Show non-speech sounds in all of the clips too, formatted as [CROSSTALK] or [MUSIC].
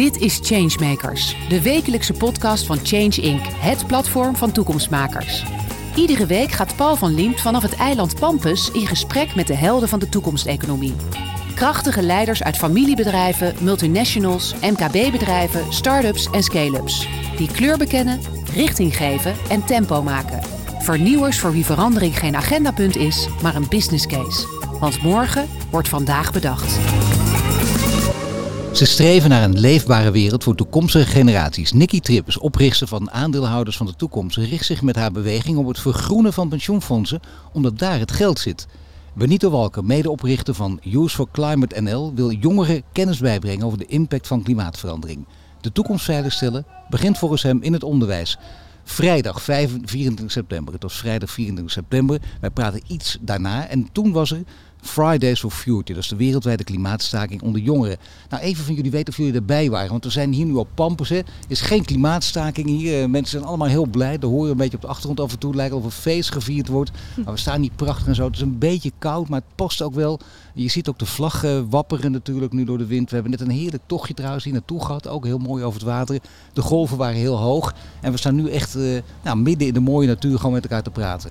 Dit is Changemakers, de wekelijkse podcast van Change Inc., het platform van toekomstmakers. Iedere week gaat Paul van Liemt vanaf het eiland Pampus in gesprek met de helden van de toekomsteconomie. Krachtige leiders uit familiebedrijven, multinationals, MKB-bedrijven, start-ups en scale-ups. Die kleur bekennen, richting geven en tempo maken. Vernieuwers voor wie verandering geen agendapunt is, maar een business case. Want morgen wordt vandaag bedacht. Ze streven naar een leefbare wereld voor toekomstige generaties. Nikki Tripp is oprichter van aandeelhouders van de toekomst. Richt zich met haar beweging op het vergroenen van pensioenfondsen, omdat daar het geld zit. Benito Walker, medeoprichter van Use for Climate NL, wil jongeren kennis bijbrengen over de impact van klimaatverandering. De toekomst veiligstellen begint volgens hem in het onderwijs. Vrijdag 24 september. Het was vrijdag 24 september. Wij praten iets daarna. En toen was er Fridays for Future. Dat is de wereldwijde klimaatstaking onder jongeren. Nou, even van jullie weten of jullie erbij waren. Want we zijn hier nu op. Er is geen klimaatstaking hier. Eh, mensen zijn allemaal heel blij. Er horen een beetje op de achtergrond af en toe. lijken of een feest gevierd wordt. Maar we staan niet prachtig en zo. Het is een beetje koud, maar het past ook wel. Je ziet ook de vlag eh, wapperen natuurlijk nu door de wind. We hebben net een heerlijk tochtje trouwens hier naartoe gehad. Ook heel mooi over het water. De golven waren heel hoog. En we staan nu echt uh, nou, midden in de mooie natuur gewoon met elkaar te praten.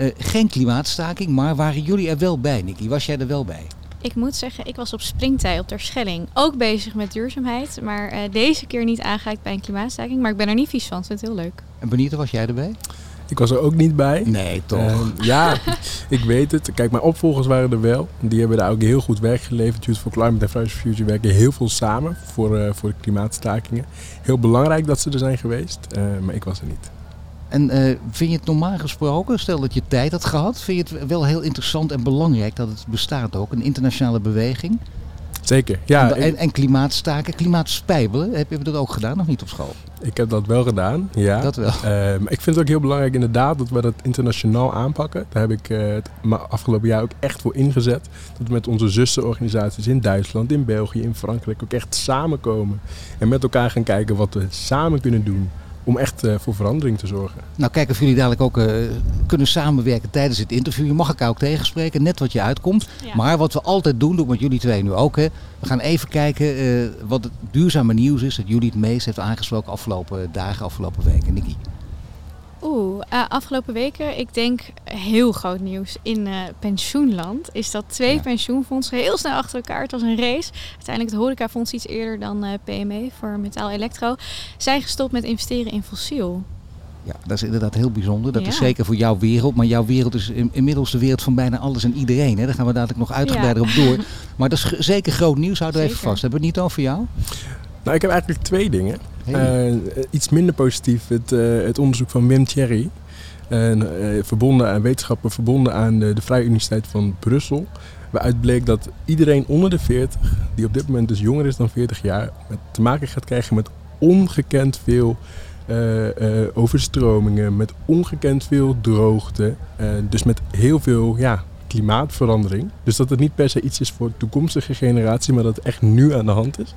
Uh, geen klimaatstaking, maar waren jullie er wel bij, Nicky? Was jij er wel bij? Ik moet zeggen, ik was op springtij op Terschelling ook bezig met duurzaamheid. Maar uh, deze keer niet aangehaakt bij een klimaatstaking. Maar ik ben er niet vies van, ik vind het heel leuk. En Benito, was jij erbij? Ik was er ook niet bij. Nee, toch? Uh, ja, [LAUGHS] ik weet het. Kijk, mijn opvolgers waren er wel. Die hebben daar ook heel goed werk geleverd. Youth for Climate en Fridays for Future werken heel veel samen voor, uh, voor de klimaatstakingen. Heel belangrijk dat ze er zijn geweest, uh, maar ik was er niet. En uh, vind je het normaal gesproken, stel dat je tijd had gehad, vind je het wel heel interessant en belangrijk dat het bestaat ook, een internationale beweging? Zeker, ja. En, en, en klimaatstaken, klimaatspijbelen, heb je dat ook gedaan of niet op school? Ik heb dat wel gedaan, ja. Dat wel. Uh, maar ik vind het ook heel belangrijk inderdaad dat we dat internationaal aanpakken. Daar heb ik uh, het afgelopen jaar ook echt voor ingezet. Dat we met onze zusterorganisaties in Duitsland, in België, in Frankrijk ook echt samenkomen. En met elkaar gaan kijken wat we samen kunnen doen om echt uh, voor verandering te zorgen. Nou, kijk of jullie dadelijk ook uh, kunnen samenwerken tijdens het interview. Je mag elkaar ook tegenspreken, net wat je uitkomt. Ja. Maar wat we altijd doen, doen met jullie twee nu ook. Hè. We gaan even kijken uh, wat het duurzame nieuws is dat jullie het meest heeft aangesproken afgelopen dagen, afgelopen weken. Nikki. Oeh, uh, afgelopen weken, ik denk heel groot nieuws in uh, pensioenland, is dat twee ja. pensioenfondsen heel snel achter elkaar, het was een race, uiteindelijk het horecafonds iets eerder dan uh, PME voor metaal elektro, zijn gestopt met investeren in fossiel. Ja, dat is inderdaad heel bijzonder. Dat ja. is zeker voor jouw wereld. Maar jouw wereld is in, inmiddels de wereld van bijna alles en iedereen. Hè? Daar gaan we dadelijk nog uitgebreider ja. op door. Maar dat is zeker groot nieuws. Houd er even vast. Hebben we het niet over jou? Nou, ik heb eigenlijk twee dingen. Uh, iets minder positief, het, uh, het, onderzoek van Wim Thierry. Uh, verbonden aan wetenschappen, verbonden aan de, de Vrije Universiteit van Brussel. Waaruit bleek dat iedereen onder de 40, die op dit moment dus jonger is dan 40 jaar, te maken gaat krijgen met ongekend veel overstromingen, met ongekend veel droogte. dus met heel veel ja, klimaatverandering. Dus dat het niet per se iets is voor toekomstige generatie, maar dat het echt nu aan de hand is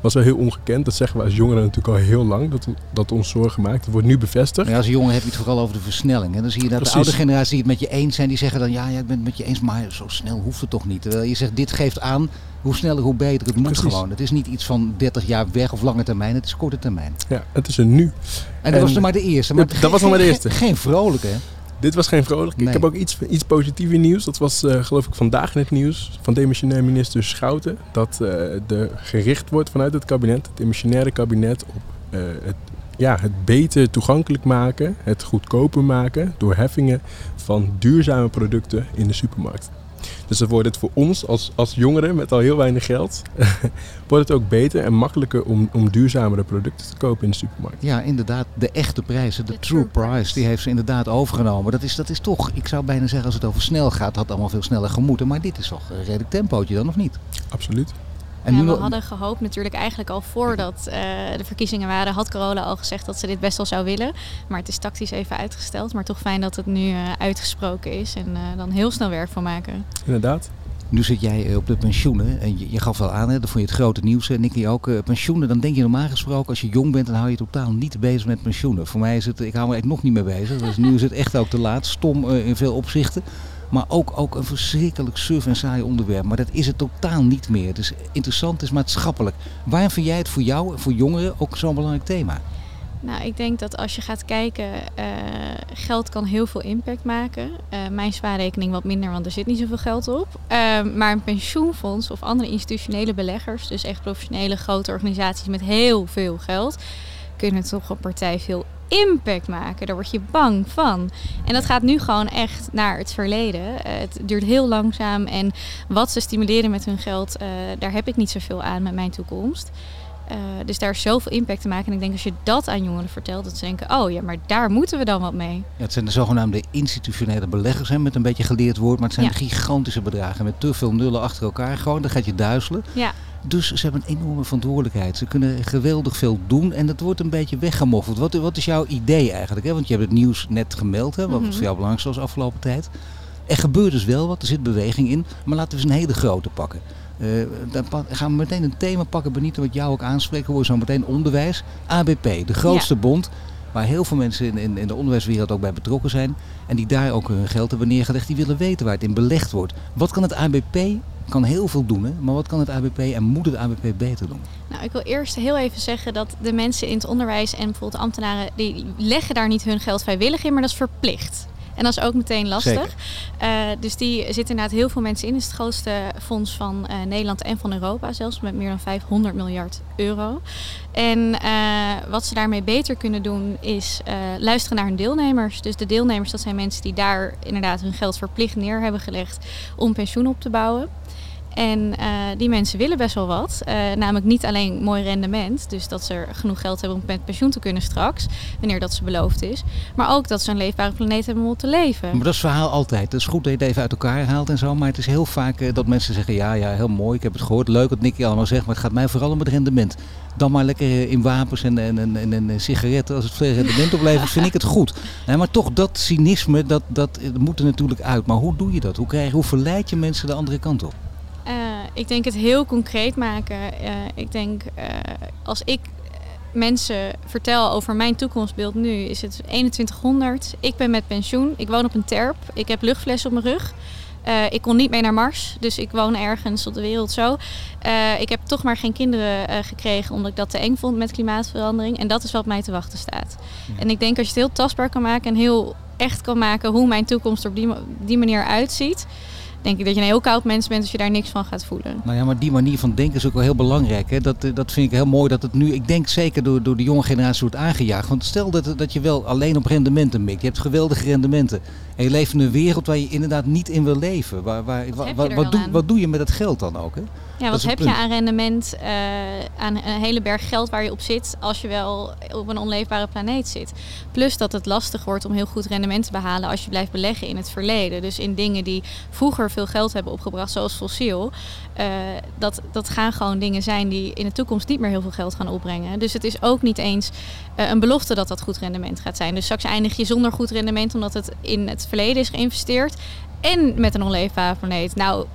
was wel heel ongekend. Dat zeggen we als jongeren natuurlijk al heel lang, dat, dat ons zorgen maakt. Dat wordt nu bevestigd. Ja, als jongen heb je het vooral over de versnelling. Hè? Dan zie je dat Precies. de oude generatie die het met je eens zijn, die zeggen dan ja, ja, ik ben het met je eens, maar zo snel hoeft het toch niet. Terwijl je zegt, dit geeft aan hoe sneller, hoe beter. Het moet Precies. gewoon. Het is niet iets van 30 jaar weg of lange termijn, het is korte termijn. Ja, het is er nu. En dat en was nog maar de eerste. Maar dat was nog maar de eerste. Geen vrolijke, hè? Dit was geen vrolijk. Nee. Ik heb ook iets, iets positiefs nieuws. Dat was uh, geloof ik vandaag in het nieuws van demissionair minister Schouten. Dat uh, er gericht wordt vanuit het kabinet, het demissionaire kabinet, op uh, het, ja, het beter toegankelijk maken, het goedkoper maken door heffingen van duurzame producten in de supermarkt. Dus dan wordt het voor ons als, als jongeren met al heel weinig geld, [LAUGHS] wordt het ook beter en makkelijker om, om duurzamere producten te kopen in de supermarkt. Ja, inderdaad, de echte prijzen, de, de true, true price, price, die heeft ze inderdaad overgenomen. Dat is, dat is toch, ik zou bijna zeggen als het over snel gaat, had het allemaal veel sneller gemoeten. Maar dit is toch een redelijk tempootje dan, of niet? Absoluut. En ja, we hadden gehoopt natuurlijk eigenlijk al voordat uh, de verkiezingen waren, had Carola al gezegd dat ze dit best wel zou willen. Maar het is tactisch even uitgesteld. Maar toch fijn dat het nu uh, uitgesproken is en uh, dan heel snel werk van maken. Inderdaad. Nu zit jij op de pensioenen en je, je gaf wel aan, hè, dat vond je het grote nieuws, Nicky ook. Uh, pensioenen, dan denk je normaal gesproken, als je jong bent, dan hou je totaal niet bezig met pensioenen. Voor mij is het, ik hou me echt nog niet mee bezig. Dus nu is het echt ook te laat, stom uh, in veel opzichten. Maar ook, ook een verschrikkelijk suf en saai onderwerp. Maar dat is het totaal niet meer. Is interessant, is maatschappelijk. Waarom vind jij het voor jou en voor jongeren ook zo'n belangrijk thema? Nou, ik denk dat als je gaat kijken, uh, geld kan heel veel impact maken. Uh, mijn spaarrekening wat minder, want er zit niet zoveel geld op. Uh, maar een pensioenfonds of andere institutionele beleggers, dus echt professionele grote organisaties met heel veel geld, kunnen toch een partij veel impact maken. Daar word je bang van. En dat gaat nu gewoon echt naar het verleden. het duurt heel langzaam en wat ze stimuleren met hun geld, daar heb ik niet zoveel aan met mijn toekomst. Uh, dus daar is zoveel impact te maken. En ik denk als je dat aan jongeren vertelt, dat ze denken, oh ja, maar daar moeten we dan wat mee. Ja, het zijn de zogenaamde institutionele beleggers, hè, met een beetje geleerd woord. Maar het zijn gigantische bedragen met te veel nullen achter elkaar. Gewoon, dan gaat je duizelen. Ja. Dus ze hebben een enorme verantwoordelijkheid. Ze kunnen geweldig veel doen en dat wordt een beetje weggemoffeld. Wat, wat is jouw idee eigenlijk? Hè? Want je hebt het nieuws net gemeld, hè, wat mm -hmm. voor jou belangrijk was afgelopen tijd. Er gebeurt dus wel wat, er zit beweging in. Maar laten we eens een hele grote pakken. Uh, dan gaan we meteen een thema pakken, Benito, wat jou ook aanspreekt. We zo meteen onderwijs. ABP, de grootste ja. bond. Waar heel veel mensen in, in, in, de onderwijswereld ook bij betrokken zijn. En die daar ook hun geld hebben neergelegd. Die willen weten waar het in belegd wordt. Wat kan het ABP? Kan heel veel doen, hè? maar wat kan het ABP en moet het ABP beter doen? Nou, ik wil eerst heel even zeggen dat de mensen in het onderwijs en bijvoorbeeld ambtenaren, die leggen daar niet hun geld vrijwillig in, maar dat is verplicht. En dat is ook meteen lastig. Uh, dus die zitten inderdaad heel veel mensen in. Het is het grootste fonds van uh, Nederland en van Europa, zelfs met meer dan 500 miljard euro. En uh, wat ze daarmee beter kunnen doen is luisteren naar hun deelnemers. Dus de deelnemers, dat zijn mensen die daar inderdaad hun geld verplicht neer hebben gelegd om pensioen op te bouwen. En uh, die mensen willen best wel wat. Uh, namelijk niet alleen mooi rendement, dus dat ze genoeg geld hebben om met pensioen te kunnen straks, wanneer dat ze beloofd is. Maar ook dat ze een leefbare planeet hebben om op te leven. Maar dat is het verhaal altijd. Het is goed dat je het even uit elkaar haalt en zo. Maar het is heel vaak uh, dat mensen zeggen, ja, ja, heel mooi, ik heb het gehoord. Leuk wat Nicky allemaal zegt, maar het gaat mij vooral om het rendement. Dan maar lekker in wapens en, en, en, en, en sigaretten. Als het veel rendement oplevert, vind ik het goed. Maar toch, dat cynisme, dat, dat moet er natuurlijk uit. Maar hoe doe je dat? Hoe, krijg, hoe verleid je mensen de andere kant op? Ik denk het heel concreet maken. Uh, ik denk uh, als ik mensen vertel over mijn toekomstbeeld nu, is het 2100. Ik ben met pensioen. Ik woon op een terp. Ik heb luchtflessen op mijn rug. ik kon niet mee naar Mars, dus ik woon ergens op de wereld zo. ik heb toch maar geen kinderen gekregen omdat ik dat te eng vond met klimaatverandering. En dat is wat mij te wachten staat. Ja. En ik denk als je het heel tastbaar kan maken en heel echt kan maken hoe mijn toekomst er op die, die manier uitziet denk ik dat je een heel koud mens bent als je daar niks van gaat voelen. Nou ja, maar die manier van denken is ook wel heel belangrijk. Hè? Dat, dat vind ik heel mooi dat het nu, ik denk zeker door, door de jonge generatie wordt aangejaagd. Want stel dat, dat je wel alleen op rendementen mikt. Je hebt geweldige rendementen. En je leeft in een wereld waar je inderdaad niet in wil leven. Waar, waar, wat, wat, wat, doe, wat doe je met dat geld dan ook? Hè? Ja, wat heb je aan rendement, uh, aan een hele berg geld waar je op zit als je wel op een onleefbare planeet zit. Plus dat het lastig wordt om heel goed rendement te behalen als je blijft beleggen in het verleden. Dus in dingen die vroeger veel geld hebben opgebracht, zoals fossiel. Uh, dat, dat gaan gewoon dingen zijn die in de toekomst niet meer heel veel geld gaan opbrengen. Dus het is ook niet eens uh, een belofte dat dat goed rendement gaat zijn. Dus straks eindig je zonder goed rendement omdat het in het verleden is geïnvesteerd. En met een onleefbare planeet. Nou,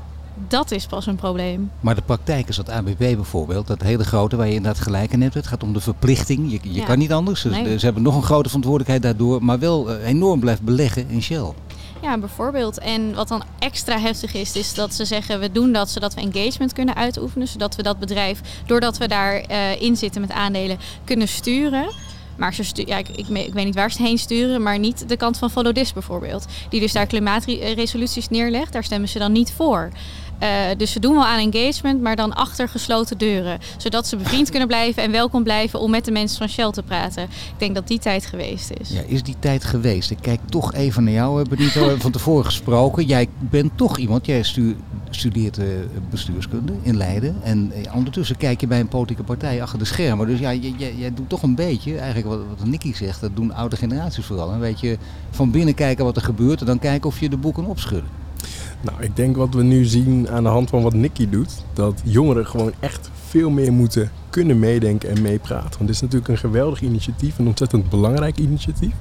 dat is pas een probleem. Maar de praktijk is dat ABP bijvoorbeeld, dat hele grote waar je inderdaad gelijk in hebt. Het gaat om de verplichting. Je, je ja. kan niet anders. Dus nee. Ze hebben nog een grote verantwoordelijkheid daardoor, maar wel uh, enorm blijft beleggen in Shell. Ja, bijvoorbeeld. En wat dan extra heftig is, is dat ze zeggen we doen dat zodat we engagement kunnen uitoefenen. Zodat we dat bedrijf, doordat we daarin uh, in zitten met aandelen, kunnen sturen. Maar ze stu- ja, ik, ik, ik, weet niet waar ze het heen sturen, maar niet de kant van Follow This bijvoorbeeld. Die dus daar klimaatresoluties neerlegt, daar stemmen ze dan niet voor. Uh, dus ze doen wel aan engagement, maar dan achter gesloten deuren. Zodat ze bevriend kunnen blijven en welkom blijven om met de mensen van Shell te praten. Ik denk dat die tijd geweest is. Ja, is die tijd geweest? Ik kijk toch even naar jou, Benito. We [LAUGHS] hebben van tevoren gesproken. Jij bent toch iemand, jij stu studeert uh, bestuurskunde in Leiden. En uh, ondertussen kijk je bij een politieke partij achter de schermen. Dus ja, jij, jij doet toch een beetje, eigenlijk wat, wat Nicky zegt, dat doen oude generaties vooral. Een beetje van binnen kijken wat er gebeurt en dan kijken of je de boeken opschudden. Nou, ik denk wat we nu zien aan de hand van wat Nicky doet, dat jongeren gewoon echt veel meer moeten kunnen meedenken en meepraten. Want dit is natuurlijk een geweldig initiatief, een ontzettend belangrijk initiatief.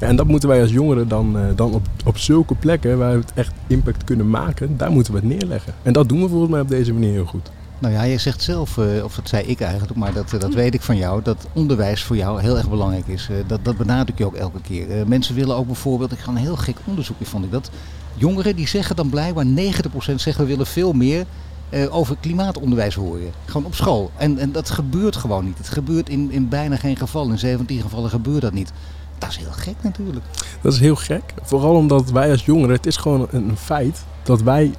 Ja, en dat moeten wij als jongeren dan, uh, dan op, op zulke plekken waar we het echt impact kunnen maken, daar moeten we het neerleggen. En dat doen we volgens mij op deze manier heel goed. Nou ja, je zegt zelf, uh, of dat zei ik eigenlijk, maar dat, uh, dat weet ik van jou, dat onderwijs voor jou heel erg belangrijk is. Dat, dat benadruk je ook elke keer. mensen willen ook bijvoorbeeld, ik ga een heel gek onderzoekje, vond ik dat. Jongeren die zeggen dan blijkbaar, 90% zeggen we willen veel meer uh, over klimaatonderwijs horen. Gewoon op school. En, en dat gebeurt gewoon niet. Het gebeurt in, in bijna geen geval. In 17 gevallen gebeurt dat niet. Dat is heel gek natuurlijk. Dat is heel gek. Vooral omdat wij als jongeren, het is gewoon een feit dat wij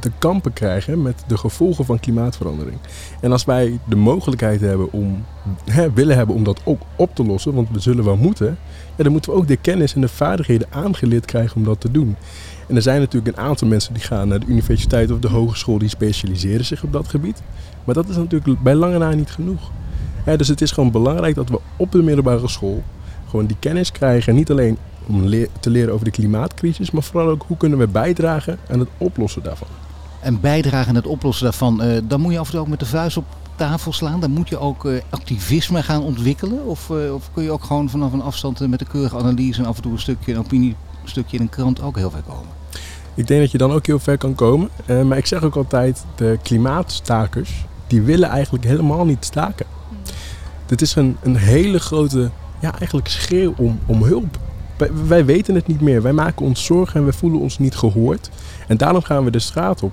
te kampen krijgen met de gevolgen van klimaatverandering. En als wij de mogelijkheid hebben om, hè, willen hebben om dat ook op te lossen, want we zullen wel moeten, ja, dan moeten we ook de kennis en de vaardigheden aangeleerd krijgen om dat te doen. En er zijn natuurlijk een aantal mensen die gaan naar de universiteit of de hogeschool, die specialiseren zich op dat gebied. Maar dat is natuurlijk bij lange na niet genoeg. dus het is gewoon belangrijk dat we op de middelbare school gewoon die kennis krijgen. Niet alleen om te leren over de klimaatcrisis, maar vooral ook hoe kunnen we bijdragen aan het oplossen daarvan. En bijdragen aan het oplossen daarvan, uh, dan moet je af en toe ook met de vuist op tafel slaan. Dan moet je ook uh, activisme gaan ontwikkelen. Of, uh, of, kun je ook gewoon vanaf een afstand met een keurige analyse en af en toe een stukje een opiniestukje in een krant ook heel ver komen. Ik denk dat je dan ook heel ver kan komen. maar ik zeg ook altijd, de klimaatstakers, die willen eigenlijk helemaal niet staken. Dit is een, een hele grote, ja eigenlijk schreeuw om, om hulp. Wij, weten het niet meer. Wij maken ons zorgen en we voelen ons niet gehoord. En daarom gaan we de straat op.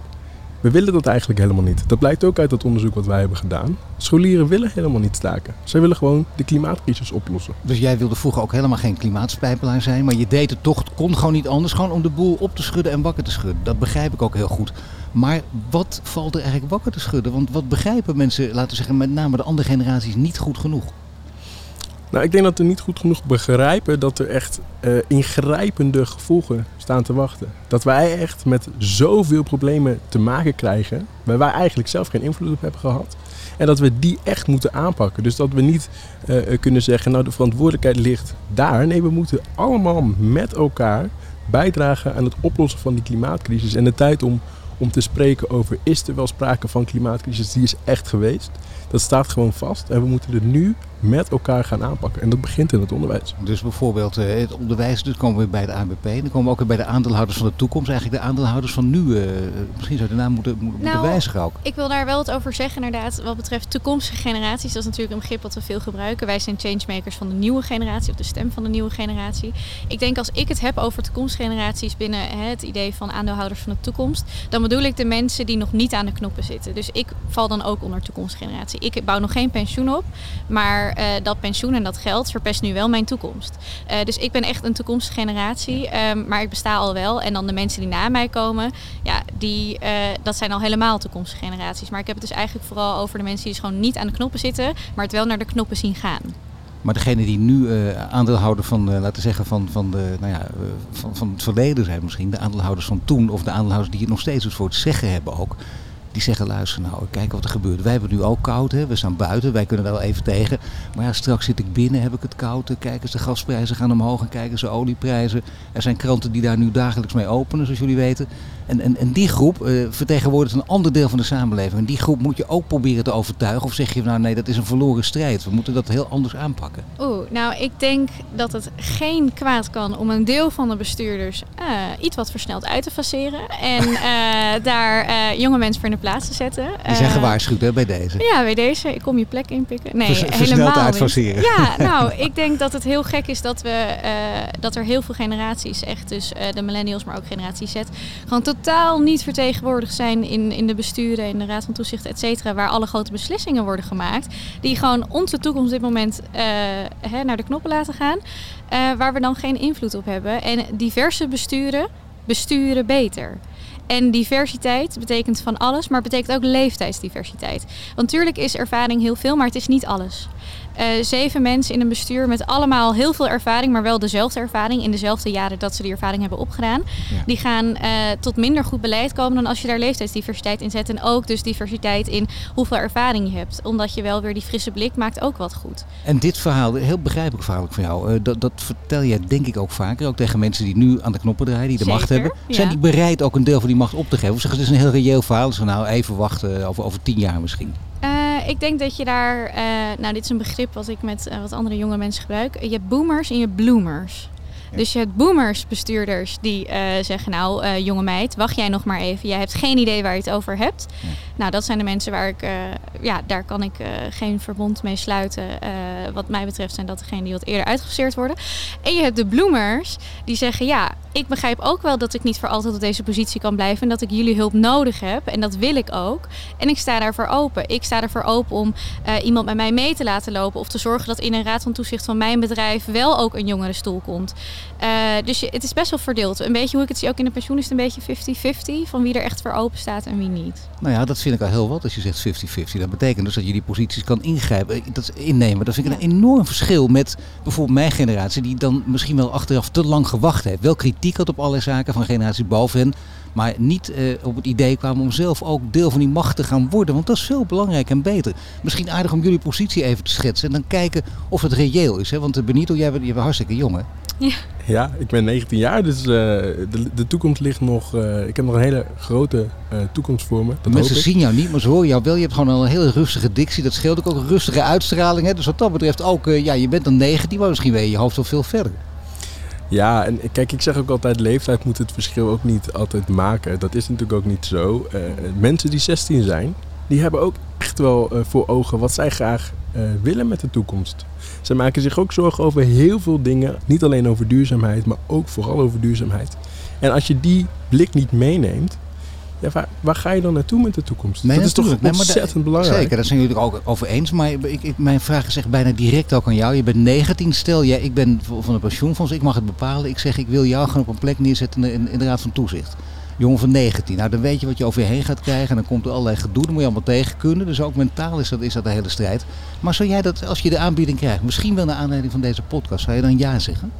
We willen dat eigenlijk helemaal niet. Dat blijkt ook uit dat onderzoek wat wij hebben gedaan. Scholieren willen helemaal niet staken. Zij willen gewoon de klimaatcrisis oplossen. Dus jij wilde vroeger ook helemaal geen klimaatspijpelaar zijn, maar je deed het toch, het kon gewoon niet anders, gewoon om de boel op te schudden en wakker te schudden. Dat begrijp ik ook heel goed. Maar wat valt er eigenlijk wakker te schudden? Want wat begrijpen mensen, laten we zeggen, met name de andere generaties, niet goed genoeg? Nou, ik denk dat we niet goed genoeg begrijpen dat er echt uh, ingrijpende gevolgen staan te wachten. Dat wij echt met zoveel problemen te maken krijgen, waar wij eigenlijk zelf geen invloed op hebben gehad. En dat we die echt moeten aanpakken. Dus dat we niet uh, kunnen zeggen, nou de verantwoordelijkheid ligt daar. Nee, we moeten allemaal met elkaar bijdragen aan het oplossen van die klimaatcrisis. En de tijd om, om te spreken over is er wel sprake van klimaatcrisis, die is echt geweest. Dat staat gewoon vast en we moeten er nu met elkaar gaan aanpakken. En dat begint in het onderwijs. Dus bijvoorbeeld uh, het onderwijs, dus komen we bij de ANBP. Dan komen we ook weer bij de aandeelhouders van de toekomst. Eigenlijk de aandeelhouders van nu. Uh, misschien zou je de naam moeten, moeten nou, wijzigen ook. Ik wil daar wel wat over zeggen inderdaad. Wat betreft toekomstige generaties. Dat is natuurlijk een begrip wat we veel gebruiken. Wij zijn changemakers van de nieuwe generatie. Of de stem van de nieuwe generatie. Ik denk als ik het heb over toekomstgeneraties binnen hè, het idee van aandeelhouders van de toekomst. Dan bedoel ik de mensen die nog niet aan de knoppen zitten. Dus ik val dan ook onder toekomstgeneratie. Ik bouw nog geen pensioen op. Maar uh, dat pensioen en dat geld verpest nu wel mijn toekomst. Uh, dus ik ben echt een toekomstige generatie, um, maar ik besta al wel. En dan de mensen die na mij komen, ja, die, uh, dat zijn al helemaal toekomstige generaties. Maar ik heb het dus eigenlijk vooral over de mensen die dus gewoon niet aan de knoppen zitten, maar het wel naar de knoppen zien gaan. Maar degene die nu uh, aandeelhouder van, uh, laten zeggen, van, van, de, nou ja, uh, van, van het verleden zijn misschien, de aandeelhouders van toen, of de aandeelhouders die het nog steeds voor het zeggen hebben ook, die zeggen, luister nou, kijk wat er gebeurt. Wij hebben nu ook koud, hè? we staan buiten, wij kunnen wel even tegen. Maar ja, straks zit ik binnen, heb ik het koud. Kijk eens, de gasprijzen gaan omhoog en kijken ze olieprijzen. Er zijn kranten die daar nu dagelijks mee openen, zoals jullie weten. En, en, en die groep uh, vertegenwoordigt een ander deel van de samenleving. En die groep moet je ook proberen te overtuigen. Of zeg je nou nee, dat is een verloren strijd. We moeten dat heel anders aanpakken. Oeh, nou ik denk dat het geen kwaad kan om een deel van de bestuurders uh, iets wat versneld uit te faceren. En uh, [LAUGHS] daar jonge mensen voor in de plaats te zetten. Die zijn gewaarschuwd hè, bij deze. Ja, bij deze. Ik kom je plek inpikken. Nee, Vers, helemaal. Ja, [LAUGHS] nou ik denk dat het heel gek is dat, we, dat er heel veel generaties, echt dus de millennials, maar ook generatie Z, gewoon tot totaal niet vertegenwoordigd zijn in, in de besturen, in de Raad van Toezicht, et cetera, waar alle grote beslissingen worden gemaakt. Die gewoon onze toekomst op dit moment hè, naar de knoppen laten gaan. Uh, waar we dan geen invloed op hebben. En diverse besturen besturen beter. En diversiteit betekent van alles, maar betekent ook leeftijdsdiversiteit. Want natuurlijk is ervaring heel veel, maar het is niet alles. Uh, zeven mensen in een bestuur met allemaal heel veel ervaring, maar wel dezelfde ervaring in dezelfde jaren dat ze die ervaring hebben opgedaan. Ja. Die gaan uh, tot minder goed beleid komen dan als je daar leeftijdsdiversiteit in zet. En ook dus diversiteit in hoeveel ervaring je hebt. Omdat je wel weer die frisse blik maakt ook wat goed. En dit verhaal, heel begrijpelijk verhaal van jou, uh, dat, dat, vertel jij denk ik ook vaker. Ook tegen mensen die nu aan de knoppen draaien, die de Zeker, macht hebben. Zijn die bereid ook een deel van die macht op te geven? Of zeggen het is een heel reëel verhaal. Dus nou even wachten over, over tien jaar misschien. Uh, ik denk dat je daar, uh, nou dit is een begrip wat ik met uh, wat andere jonge mensen gebruik. Je hebt boomers en je hebt bloomers. Dus je hebt boomers bestuurders die zeggen nou jonge meid, wacht jij nog maar even. Jij hebt geen idee waar je het over hebt. Ja. Nou dat zijn de mensen waar ik, ja daar kan ik geen verbond mee sluiten. wat mij betreft zijn dat degenen die wat eerder uitgefaseerd worden. En je hebt de bloemers die zeggen ja ik begrijp ook wel dat ik niet voor altijd op deze positie kan blijven. En dat ik jullie hulp nodig heb. En dat wil ik ook. En ik sta daarvoor open. Ik sta ervoor open om iemand met mij mee te laten lopen. Of te zorgen dat in een raad van toezicht van mijn bedrijf wel ook een jongere stoel komt. Uh, dus je, het is best wel verdeeld. Een beetje hoe ik het zie ook in de pensioen is het een beetje 50-50. Van wie er echt voor open staat en wie niet. Nou ja, dat vind ik al heel wat als je zegt 50-50. Dat betekent dus dat je die posities kan ingrijpen, dat innemen. Dat vind ik een enorm verschil met bijvoorbeeld mijn generatie. Die dan misschien wel achteraf te lang gewacht heeft. Wel kritiek had op allerlei zaken van generatie boven hen. Maar niet uh, op het idee kwamen om zelf ook deel van die macht te gaan worden. Want dat is veel belangrijker en beter. Misschien aardig om jullie positie even te schetsen. En dan kijken of het reëel is. Hè? Want Benito, jij bent, jij bent hartstikke jong hè? Ja. ja, ik ben 19 jaar, dus uh, de, de, toekomst ligt nog. Uh, ik heb nog een hele grote uh, toekomst voor me. Dat Mensen zien jou niet, maar ze horen jou wel. Je hebt gewoon al een hele rustige dictie. Dat scheelt ook, een rustige uitstraling. Hè? Dus wat dat betreft ook, ja, je bent dan 19, maar misschien weet je je hoofd wel veel verder. Ja, en kijk, ik zeg ook altijd, leeftijd moet het verschil ook niet altijd maken. Dat is natuurlijk ook niet zo. Uh, mensen die 16 zijn, die hebben ook echt wel uh, voor ogen wat zij graag uh, willen met de toekomst. Ze maken zich ook zorgen over heel veel dingen. Niet alleen over duurzaamheid, maar ook vooral over duurzaamheid. En als je die blik niet meeneemt, ja, waar, waar, ga je dan naartoe met de toekomst? Nee, dat is toch nee, ontzettend belangrijk. Zeker, dat zijn jullie ook over eens. Maar ik, ik, mijn vraag is echt bijna direct ook aan jou. Je bent 19, stel jij, ik ben van een pensioenfonds, ik mag het bepalen. Ik zeg, ik wil jou gewoon op een plek neerzetten in de, in de Raad van Toezicht. Jongen van 19. Nou, dan weet je wat je over je heen gaat krijgen. En dan komt er allerlei gedoe. Dan moet je allemaal tegen kunnen. Dus ook mentaal is dat, is dat een hele strijd. Maar zou jij dat, als je de aanbieding krijgt, misschien wel naar aanleiding van deze podcast, zou je dan ja zeggen?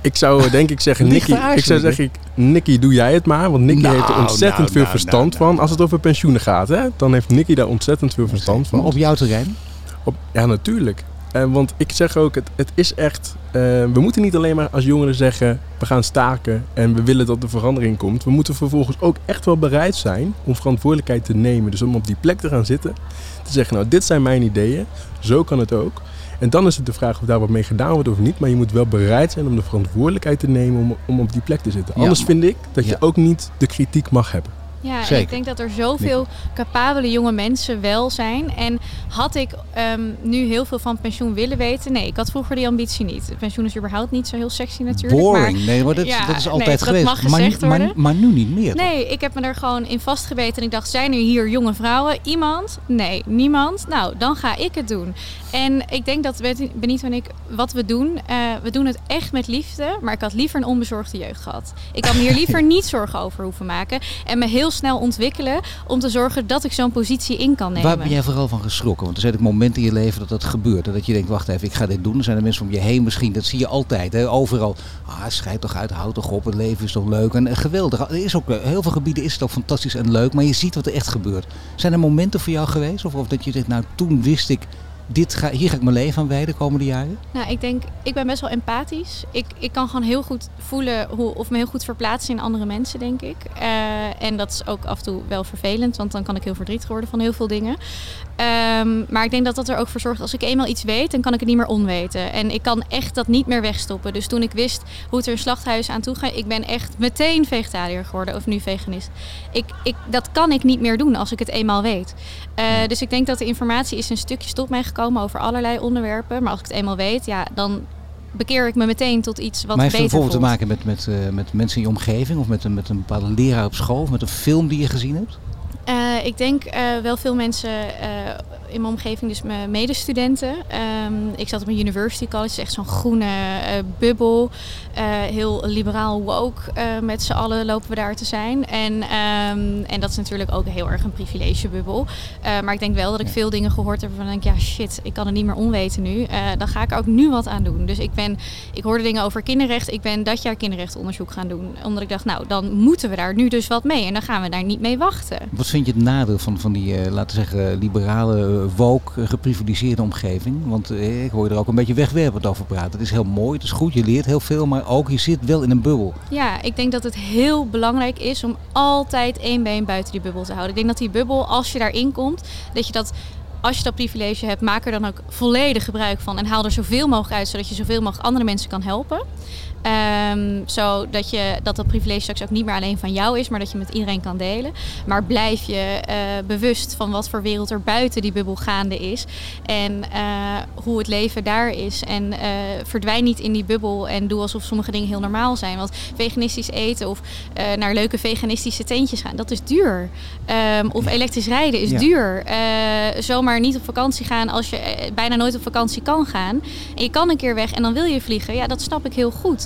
Ik zou denk ik zeggen, [LAUGHS] Nicky, ik zou zeggen, Nicky, doe jij het maar. Want Nicky nou, heeft er ontzettend nou, veel nou, verstand nou, van. Als het over pensioenen gaat, hè, dan heeft Nicky daar ontzettend veel verstand van. Maar op jouw terrein? Op, ja, natuurlijk. Uh, want ik zeg ook, het, het is echt... Uh, we moeten niet alleen maar als jongeren zeggen... we gaan staken en we willen dat er verandering komt. We moeten vervolgens ook echt wel bereid zijn om verantwoordelijkheid te nemen. Dus om op die plek te gaan zitten. Te zeggen, nou dit zijn mijn ideeën. Zo kan het ook. En dan is het de vraag of daar wat mee gedaan wordt of niet. Maar je moet wel bereid zijn om de verantwoordelijkheid te nemen om, om op die plek te zitten. Anders vind ik dat je ook niet de kritiek mag hebben. Ja, ik denk dat er zoveel capabele jonge mensen wel zijn. En had ik um, nu heel veel van pensioen willen weten? Nee, ik had vroeger die ambitie niet. Pensioen is überhaupt niet zo heel sexy natuurlijk. Boring, maar, nee, maar dat, ja, dat is altijd nee, geweest. Dat mag gezegd maar, worden. Maar, maar, nu niet meer. Nee, ik heb me er gewoon in vastgebeten. En ik dacht, zijn er hier jonge vrouwen? Iemand? Nee, niemand. Nou, dan ga ik het doen. En ik denk dat Benito en ik, wat we doen, uh, we doen het echt met liefde. Maar ik had liever een onbezorgde jeugd gehad. Ik had me hier liever [LAUGHS] niet zorgen over hoeven maken. En me heel snel ontwikkelen om te zorgen dat ik zo'n positie in kan nemen. Waar ben jij vooral van geschrokken? Want er zijn ook momenten in je leven dat dat gebeurt. Dat je denkt, wacht even, ik ga dit doen. Er zijn er mensen om je heen misschien, dat zie je altijd. Hè? Overal, ah, schrijf toch uit, houd toch op, het leven is toch leuk. En, geweldig. Er is ook, heel veel gebieden is het ook fantastisch en leuk, maar je ziet wat er echt gebeurt. Zijn er momenten voor jou geweest? Of, of dat je zegt, nou toen wist ik dit ga, hier ga ik mijn leven aan wijden de komende jaren? Nou, ik denk, ik ben best wel empathisch. Ik, ik kan gewoon heel goed voelen hoe, of me heel goed verplaatsen in andere mensen, denk ik. Uh, en dat is ook af en toe wel vervelend, want dan kan ik heel verdrietig worden van heel veel dingen. Um, maar ik denk dat dat er ook voor zorgt, als ik eenmaal iets weet, dan kan ik het niet meer onweten. En ik kan echt dat niet meer wegstoppen. Dus toen ik wist hoe het er een slachthuis aan toe gaat, ik ben echt meteen vegetariër geworden, of nu veganist. Ik, ik, dat kan ik niet meer doen als ik het eenmaal weet. Uh, dus ik denk dat de informatie is een stukje tot mij gekomen over allerlei onderwerpen. Maar als ik het eenmaal weet, ja, dan bekeer ik me meteen tot iets wat maar heeft het bijvoorbeeld te maken met, met, uh, met mensen in je omgeving of met een, met een bepaalde leraar op school of met een film die je gezien hebt? Uh, ik denk uh, wel veel mensen uh, in mijn omgeving, dus mijn medestudenten. Um, ik zat op een university college, echt zo'n groene bubbel. heel liberaal woke. met z'n allen lopen we daar te zijn. En, um, en dat is natuurlijk ook heel erg een privilegebubbel. maar ik denk wel dat ik veel dingen gehoord heb waarvan ik denk, ja shit, ik kan het niet meer onweten nu. dan ga ik er ook nu wat aan doen. Dus ik ben, ik hoorde dingen over kinderrecht. Ik ben dat jaar kinderrechtonderzoek gaan doen. Omdat ik dacht, nou dan moeten we daar nu dus wat mee. En dan gaan we daar niet mee wachten. Wat vind je het nadeel van, van die, uh, laten we zeggen, liberale, uh, woke, uh, geprivilegeerde omgeving? Want ik hoor je er ook een beetje wegwerpend over praten. Het is heel mooi, het is goed, je leert heel veel, maar ook je zit wel in een bubbel. Ja, ik denk dat het heel belangrijk is om altijd één been buiten die bubbel te houden. Ik denk dat die bubbel, als je daarin komt, dat je dat als je dat privilege hebt, maak er dan ook volledig gebruik van en haal er zoveel mogelijk uit, zodat je zoveel mogelijk andere mensen kan helpen. Um, zodat je, dat dat privilege straks ook niet meer alleen van jou is, maar dat je met iedereen kan delen. Maar blijf je uh, bewust van wat voor wereld er buiten die bubbel gaande is. En uh, hoe het leven daar is. En uh, verdwijn niet in die bubbel en doe alsof sommige dingen heel normaal zijn. Want veganistisch eten of naar leuke veganistische tentjes gaan, dat is duur. Um, of elektrisch rijden is ja. duur. zomaar niet op vakantie gaan als je bijna nooit op vakantie kan gaan. En je kan een keer weg en dan wil je vliegen. Ja, dat snap ik heel goed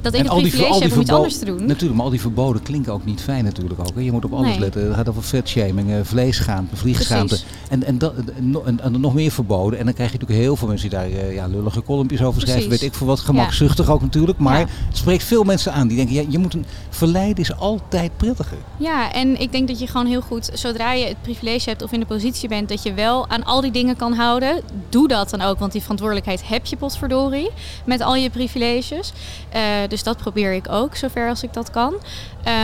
dat ik het privilege heb om iets anders te doen. Natuurlijk, maar al die verboden klinken ook niet fijn natuurlijk ook. Hè. Je moet op alles nee. letten. Het gaat over vetshaming, vleesschaamte, vliegschaamte. En, en, dat, en, en, nog meer verboden. En dan krijg je natuurlijk heel veel mensen die daar uh, ja, lullige kolompjes over schrijven. Weet ik voor wat. Gemakzuchtig ja. ook natuurlijk. Maar ja. het spreekt veel mensen aan die denken, ja, je moet een verleiden is altijd prettiger. Ja, en ik denk dat je gewoon heel goed, zodra je het privilege hebt of in de positie bent, dat je wel aan al die dingen kan houden. Doe dat dan ook, want die verantwoordelijkheid heb je potverdorie. Met al je privileges. Uh, dus dat probeer ik ook, zover als ik dat kan.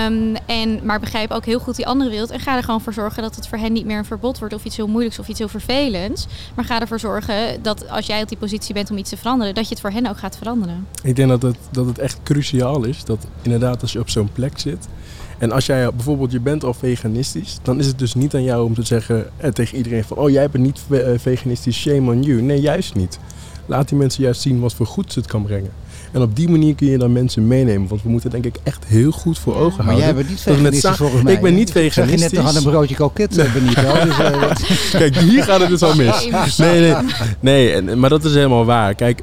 Um, en, maar begrijp ook heel goed die andere wereld. En ga er gewoon voor zorgen dat het voor hen niet meer een verbod wordt of iets heel moeilijks of iets heel vervelends. Maar ga ervoor zorgen dat als jij op die positie bent om iets te veranderen, dat je het voor hen ook gaat veranderen. Ik denk dat het, dat het echt cruciaal is. Dat inderdaad als je op zo'n plek zit. En als jij bijvoorbeeld, je bent al veganistisch, dan is het dus niet aan jou om te zeggen eh, tegen iedereen van, oh jij bent niet veganistisch, shame on you. Nee, juist niet. Laat die mensen juist zien wat voor goeds het kan brengen. En op die manier kun je dan mensen meenemen. Want we moeten denk ik echt heel goed voor ogen maar houden. Maar jij bent niet veganistisch volgens mij. Ik ben niet veganistisch. Ik je net aan een broodje koket nee. niet [LAUGHS] dus, uh, Kijk, hier gaat het dus al mis. [LAUGHS] Nee, nee. nee en, maar dat is helemaal waar. Kijk,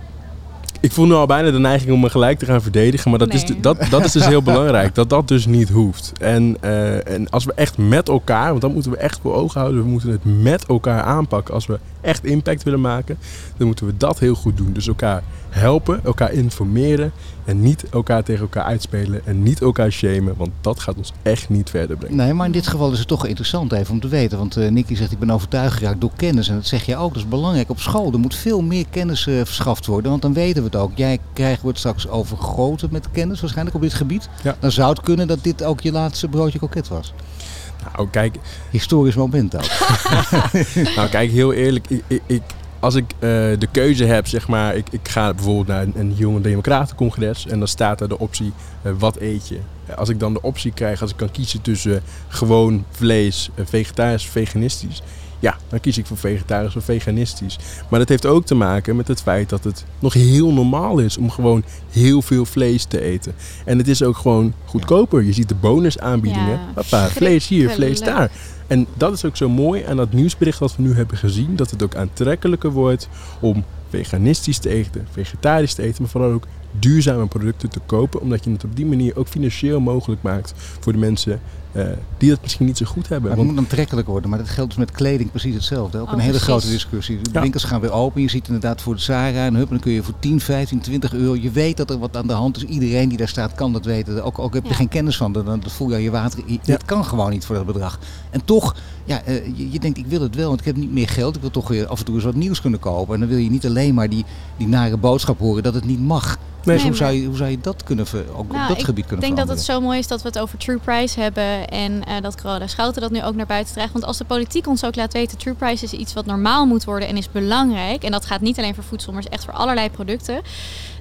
ik voel nu al bijna de neiging om me gelijk te gaan verdedigen. Maar dat, nee. is, dat, dat is dus heel [LAUGHS] belangrijk. Dat dat dus niet hoeft. En, uh, en als we echt met elkaar, want dat moeten we echt voor ogen houden. We moeten het met elkaar aanpakken. Als we echt impact willen maken, dan moeten we dat heel goed doen. Dus elkaar helpen, elkaar informeren en niet elkaar tegen elkaar uitspelen en niet elkaar shamen, want dat gaat ons echt niet verder brengen. Nee, maar in dit geval is het toch interessant even om te weten, want uh, Nicky zegt ik ben overtuigd geraakt door kennis en dat zeg je ook, dat is belangrijk op school. Er moet veel meer kennis uh, verschaft worden, want dan weten we het ook. Jij krijgt, wordt straks overgoten met kennis waarschijnlijk op dit gebied. Ja. Dan zou het kunnen dat dit ook je laatste broodje koket was. Nou, kijk. Historisch moment ook. [LAUGHS] nou, kijk, heel eerlijk. Ik, ik, ik als ik uh, de keuze heb, zeg maar, ik, ik ga bijvoorbeeld naar een, een jonge democratencongres en dan staat daar de optie, uh, wat eet je? Als ik dan de optie krijg, als ik kan kiezen tussen gewoon vlees, uh, vegetarisch, veganistisch, ja, dan kies ik voor vegetarisch of veganistisch. Maar dat heeft ook te maken met het feit dat het nog heel normaal is om gewoon heel veel vlees te eten. En het is ook gewoon goedkoper. Je ziet de bonusaanbiedingen. Ja, Papa, vlees hier, vlees daar. En dat is ook zo mooi aan dat nieuwsbericht wat we nu hebben gezien. Dat het ook aantrekkelijker wordt om veganistisch te eten, vegetarisch te eten, maar vooral ook duurzame producten te kopen. Omdat je het op die manier ook financieel mogelijk maakt voor de mensen uh, die dat misschien niet zo goed hebben. Maar het moet aantrekkelijk worden, maar dat geldt dus met kleding precies hetzelfde. Ook oh, een hele precies. grote discussie. De ja. winkels gaan weer open. Je ziet inderdaad voor de Zara en hup, dan kun je voor 10, 15, 20 euro. Je weet dat er wat aan de hand is. Iedereen die daar staat kan dat weten. Ook, ook heb je ja. geen kennis van. Dan, dan voel je aan je water. Je, ja. Het kan gewoon niet voor dat bedrag. En toch, ja, uh, je, je, denkt ik wil het wel, want ik heb niet meer geld. Ik wil toch weer af en toe eens wat nieuws kunnen kopen. En dan wil je niet alleen maar die, die nare boodschap horen dat het niet mag. Nee, dus hoe, zou je, hoe zou je dat kunnen ook nou, op dat gebied kunnen Ik denk dat het zo mooi is dat we het over True Price hebben en uh, dat Corona Schouten dat nu ook naar buiten draagt. Want als de politiek ons ook laat weten, True Price is iets wat normaal moet worden en is belangrijk. En dat gaat niet alleen voor voedsel, maar is echt voor allerlei producten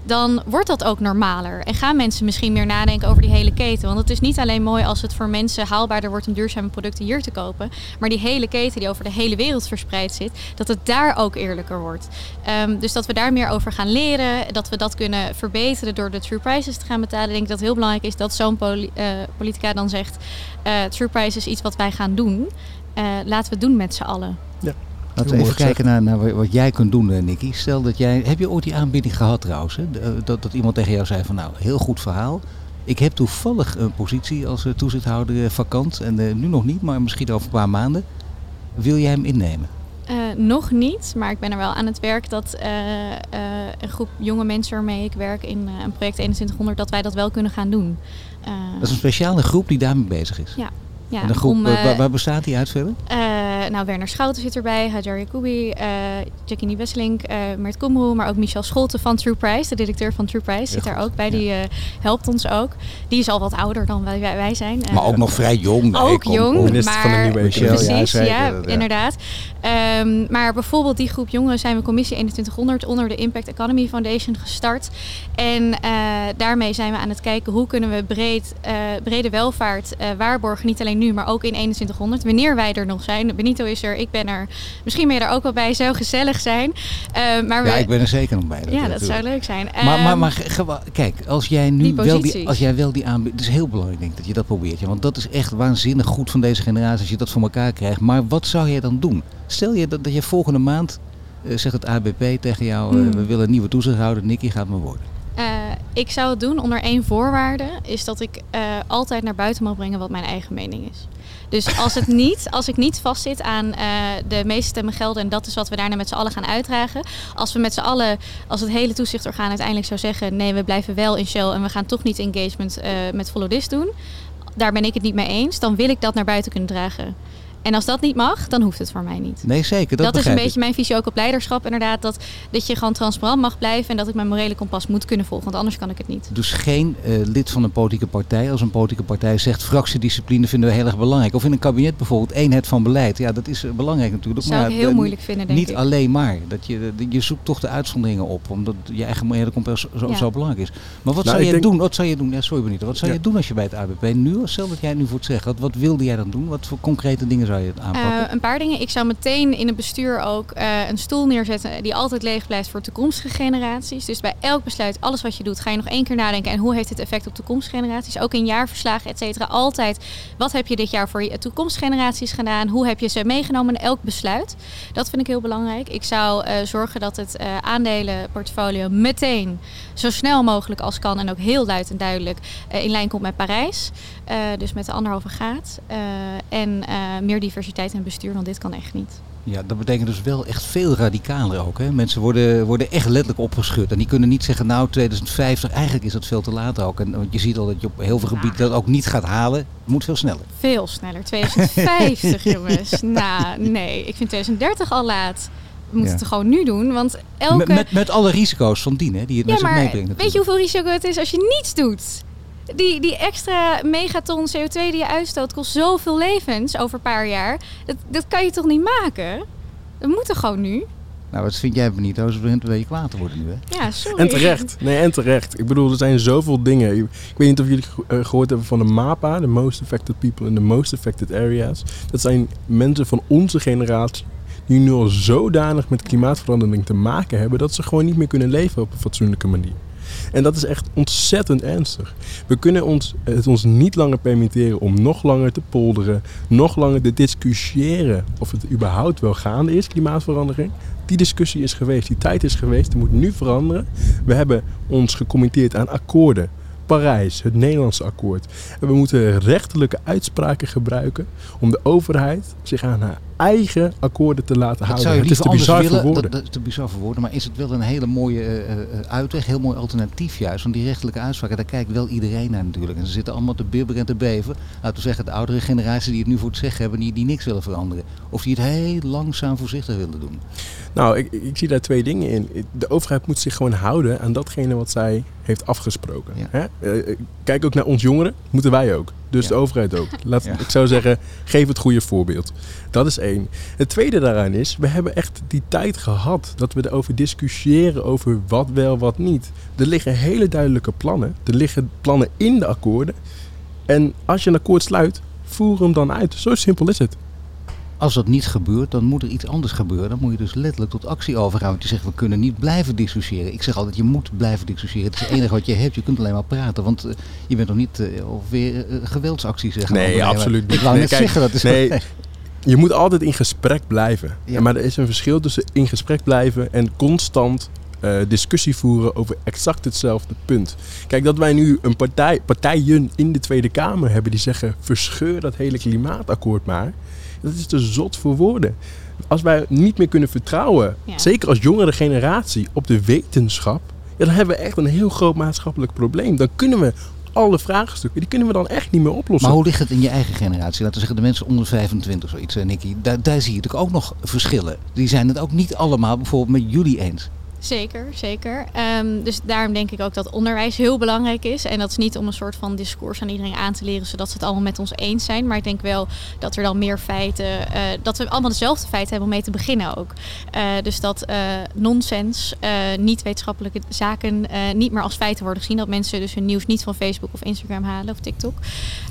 dan wordt dat ook normaler. En gaan mensen misschien meer nadenken over die hele keten. Want het is niet alleen mooi als het voor mensen haalbaarder wordt om duurzame producten hier te kopen. Maar die hele keten die over de hele wereld verspreid zit, dat het daar ook eerlijker wordt. Um, dus dat we daar meer over gaan leren. Dat we dat kunnen verbeteren door de true prices te gaan betalen. Ik denk dat het heel belangrijk is dat zo'n uh, politica dan zegt: uh, True price is iets wat wij gaan doen. Uh, laten we het doen met z'n allen. Ja. Laten we even kijken naar, naar, wat jij kunt doen, uh, Nicky. Stel dat jij. Heb je ooit die aanbieding gehad trouwens? Hè? Dat, dat iemand tegen jou zei van nou, heel goed verhaal. Ik heb toevallig een positie als toezichthouder vakant. En nu nog niet, maar misschien over een paar maanden. Wil jij hem innemen? nog niet, maar ik ben er wel aan het werk dat een groep jonge mensen waarmee ik werk in een project 2100, dat wij dat wel kunnen gaan doen. dat is een speciale groep die daarmee bezig is? Ja. ja en de groep, om, waar, waar, bestaat die uit verder? Nou, Werner Schouten zit erbij, Hajar Yacoubi, uh, Jackie Wesseling, uh, Mert Komroe, maar ook Michel Scholten van True Price, de directeur van True Price, zit daar ook bij. Die helpt ons ook. Die is al wat ouder dan wij, wij zijn. Maar ook nog vrij jong. Ook jong, maar van de nieuwe precies, ja, ja, inderdaad. Um, maar bijvoorbeeld die groep jongeren zijn we Commissie 2100 onder de Impact Economy Foundation gestart. En daarmee zijn we aan het kijken hoe kunnen we breed, brede welvaart waarborgen, niet alleen nu, maar ook in 2100. Wanneer wij er nog zijn. Benito is er, ik ben er. Misschien ben je er ook wel bij. Zou gezellig zijn. Uh, maar ja, ik ben er zeker nog bij. Dat ja, dat zou leuk zijn. Maar, maar, maar ehm, kijk, als jij nu wel die, als jij wel die aanbieding... Het is heel belangrijk denk ik dat je dat probeert. Ja, want dat is echt waanzinnig goed van deze generatie als je dat voor elkaar krijgt. Maar wat zou jij dan doen? Stel je dat, dat je volgende maand, uh, zegt het ABP tegen jou... Uh, we willen een nieuwe toezichthouder, Nicky gaat me worden. Uh, ik zou het doen onder één voorwaarde, is dat ik uh, altijd naar buiten mag brengen wat mijn eigen mening is. Dus als, het niet, als ik niet vastzit aan uh, de meeste stemmen gelden, en dat is wat we daarna met z'n allen gaan uitdragen. Als we met z'n allen, als het hele toezichtorgaan uiteindelijk zou zeggen: nee, we blijven wel in Shell en we gaan toch niet engagement uh, met Follow This doen. Daar ben ik het niet mee eens. Dan wil ik dat naar buiten kunnen dragen. En als dat niet mag, dan hoeft het voor mij niet. Nee, zeker. Dat, dat is een beetje mijn visie ook op leiderschap. Inderdaad, dat, dat je gewoon transparant mag blijven en dat ik mijn morele kompas moet kunnen volgen. Want anders kan ik het niet. Dus geen uh, lid van een politieke partij. Als een politieke partij zegt fractiediscipline vinden we heel erg belangrijk. Of in een kabinet bijvoorbeeld eenheid van beleid. Ja, dat is belangrijk natuurlijk. Dat zou ik heel moeilijk vinden, denk niet ik. Niet alleen maar. Dat je, je zoekt toch de uitzonderingen op. Omdat je eigen morele kompas zo, ja. zo, belangrijk is. Maar wat nou, zou je denk... doen? Wat zou je doen? Ja, sorry Benito. Wat zou ja. je doen als je bij het ABP nu, stel dat jij nu voor het zeggen. Wat, wat wilde jij dan doen? Wat voor concrete dingen Uh, een paar dingen. Ik zou meteen in het bestuur ook uh, een stoel neerzetten die altijd leeg blijft voor toekomstige generaties. Dus bij elk besluit, alles wat je doet, ga je nog één keer nadenken. En hoe heeft dit effect op toekomstige generaties? Ook in jaarverslagen, et cetera. Altijd, wat heb je dit jaar voor je toekomstige generaties gedaan? Hoe heb je ze meegenomen in elk besluit? Dat vind ik heel belangrijk. Ik zou uh, zorgen dat het aandelenportfolio meteen zo snel mogelijk als kan en ook heel luid en duidelijk in lijn komt met Parijs. dus met de anderhalve graad. en meer diversiteit in bestuur want dit kan echt niet. Ja, dat betekent dus wel echt veel radicaler ook. Hè? Mensen worden, worden echt letterlijk opgeschud. En die kunnen niet zeggen, nou 2050, eigenlijk is dat veel te laat ook. En, want je ziet al dat je op heel veel gebieden dat ook niet gaat halen. Het moet veel sneller. Veel sneller. 2050 [LAUGHS] jongens. Nou, nee. Ik vind 2030 al laat. We moeten ja. het gewoon nu doen, want elke... Met, met, met alle risico's van dien, hè, die het ja, met zich meebrengt. Natuurlijk. Weet je hoeveel risico het is als je niets doet? Die, die extra megaton CO2 die je uitstoot kost zoveel levens over een paar jaar. Dat, dat kan je toch niet maken? Dat moet er gewoon nu. Nou, wat vind jij niet? Ze begint een beetje kwaad te worden nu, hè? Ja, sorry. En terecht. Nee, en terecht. Ik bedoel, er zijn zoveel dingen. Ik weet niet of jullie uh, gehoord hebben van de MAPA, de Most Affected People in the Most Affected Areas. Dat zijn mensen van onze generatie die nu al zodanig met klimaatverandering te maken hebben dat ze gewoon niet meer kunnen leven op een fatsoenlijke manier. En dat is echt ontzettend ernstig. We kunnen ons, het ons niet langer permitteren om nog langer te polderen, nog langer te discussiëren of het überhaupt wel gaande is, klimaatverandering. Die discussie is geweest, die tijd is geweest, die moet nu veranderen. We hebben ons gecommitteerd aan akkoorden. Parijs, het Nederlandse akkoord. En we moeten rechterlijke uitspraken gebruiken om de overheid zich aan haar eigen akkoorden te laten houden. Zou je het is te bizar willen, voor woorden. Dat, dat, te bizar voor woorden, maar is het wel een hele mooie uh, uitweg, heel mooi alternatief juist. Want die rechtelijke uitspraken, daar kijkt wel iedereen naar natuurlijk. En ze zitten allemaal te bibberen en te beven. Laten we zeggen, de oudere generatie die het nu voor het zeggen hebben, die, die niks willen veranderen. Of die het heel langzaam voorzichtig willen doen. Nou, ik, ik zie daar twee dingen in. De overheid moet zich gewoon houden aan datgene wat zij heeft afgesproken. Ja. Hè? Uh, kijk ook naar ons jongeren, moeten wij ook. Dus ja. de overheid ook. [LAUGHS] Laat, ja. Ik zou zeggen, geef het goede voorbeeld. Dat is één. Het tweede daaraan is, we hebben echt die tijd gehad dat we erover discussiëren over wat wel, wat niet. Er liggen hele duidelijke plannen. Er liggen plannen in de akkoorden. En als je een akkoord sluit, voer hem dan uit. Zo simpel is het. Als dat niet gebeurt, dan moet er iets anders gebeuren. Dan moet je dus letterlijk tot actie overgaan. Want je zegt, we kunnen niet blijven discussiëren. Ik zeg altijd, je moet blijven discussiëren. Het is het enige wat je hebt. Je kunt alleen maar praten. Want uh, je bent nog niet uh, of weer uh, geweldsacties gaan Nee, absoluut niet. Ik wou nee, net kijk, zeggen, dat is nee, [LAUGHS] je moet altijd in gesprek blijven. Ja. Maar er is een verschil tussen in gesprek blijven en constant uh, discussie voeren over exact hetzelfde punt. Kijk, dat wij nu een partij, partijen in de Tweede Kamer hebben die zeggen: verscheur dat hele klimaatakkoord maar. Dat is te zot voor woorden. Als wij niet meer kunnen vertrouwen, ja. zeker als jongere generatie, op de wetenschap, ja, dan hebben we echt een heel groot maatschappelijk probleem. Dan kunnen we alle vraagstukken, die kunnen we dan echt niet meer oplossen. Maar hoe ligt het in je eigen generatie? Laten we zeggen de mensen onder 25 zoiets, Nicky. Daar, daar zie je natuurlijk ook nog verschillen. Die zijn het ook niet allemaal bijvoorbeeld met jullie eens. Zeker, zeker. Um, dus daarom denk ik ook dat onderwijs heel belangrijk is. En dat is niet om een soort van discours aan iedereen aan te leren, zodat ze het allemaal met ons eens zijn. Maar ik denk wel dat er dan meer feiten, uh, dat we allemaal dezelfde feiten hebben om mee te beginnen ook. Uh, dus dat uh, nonsens, niet wetenschappelijke zaken niet meer als feiten worden gezien. Dat mensen dus hun nieuws niet van Facebook of Instagram halen of TikTok.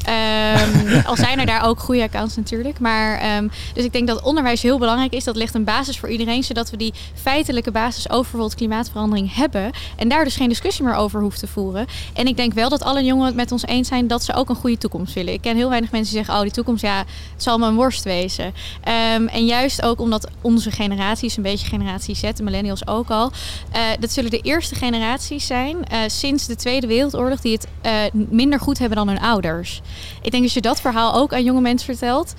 Um, [LAUGHS] al zijn er daar ook goede accounts natuurlijk. Maar um, dus ik denk dat onderwijs heel belangrijk is. Dat ligt een basis voor iedereen, zodat we die feitelijke basis over bijvoorbeeld klimaatverandering hebben. En daar dus geen discussie meer over hoeft te voeren. En ik denk wel dat alle jongeren het met ons eens zijn dat ze ook een goede toekomst willen. Ik ken heel weinig mensen die zeggen, oh die toekomst, ja, het zal een worst wezen. Um, en juist ook omdat onze generaties, een beetje generatie Z, de millennials ook al, uh, dat zullen de eerste generaties zijn uh, sinds de Tweede Wereldoorlog die het uh, minder goed hebben dan hun ouders. Ik denk als je dat verhaal ook aan jonge mensen vertelt,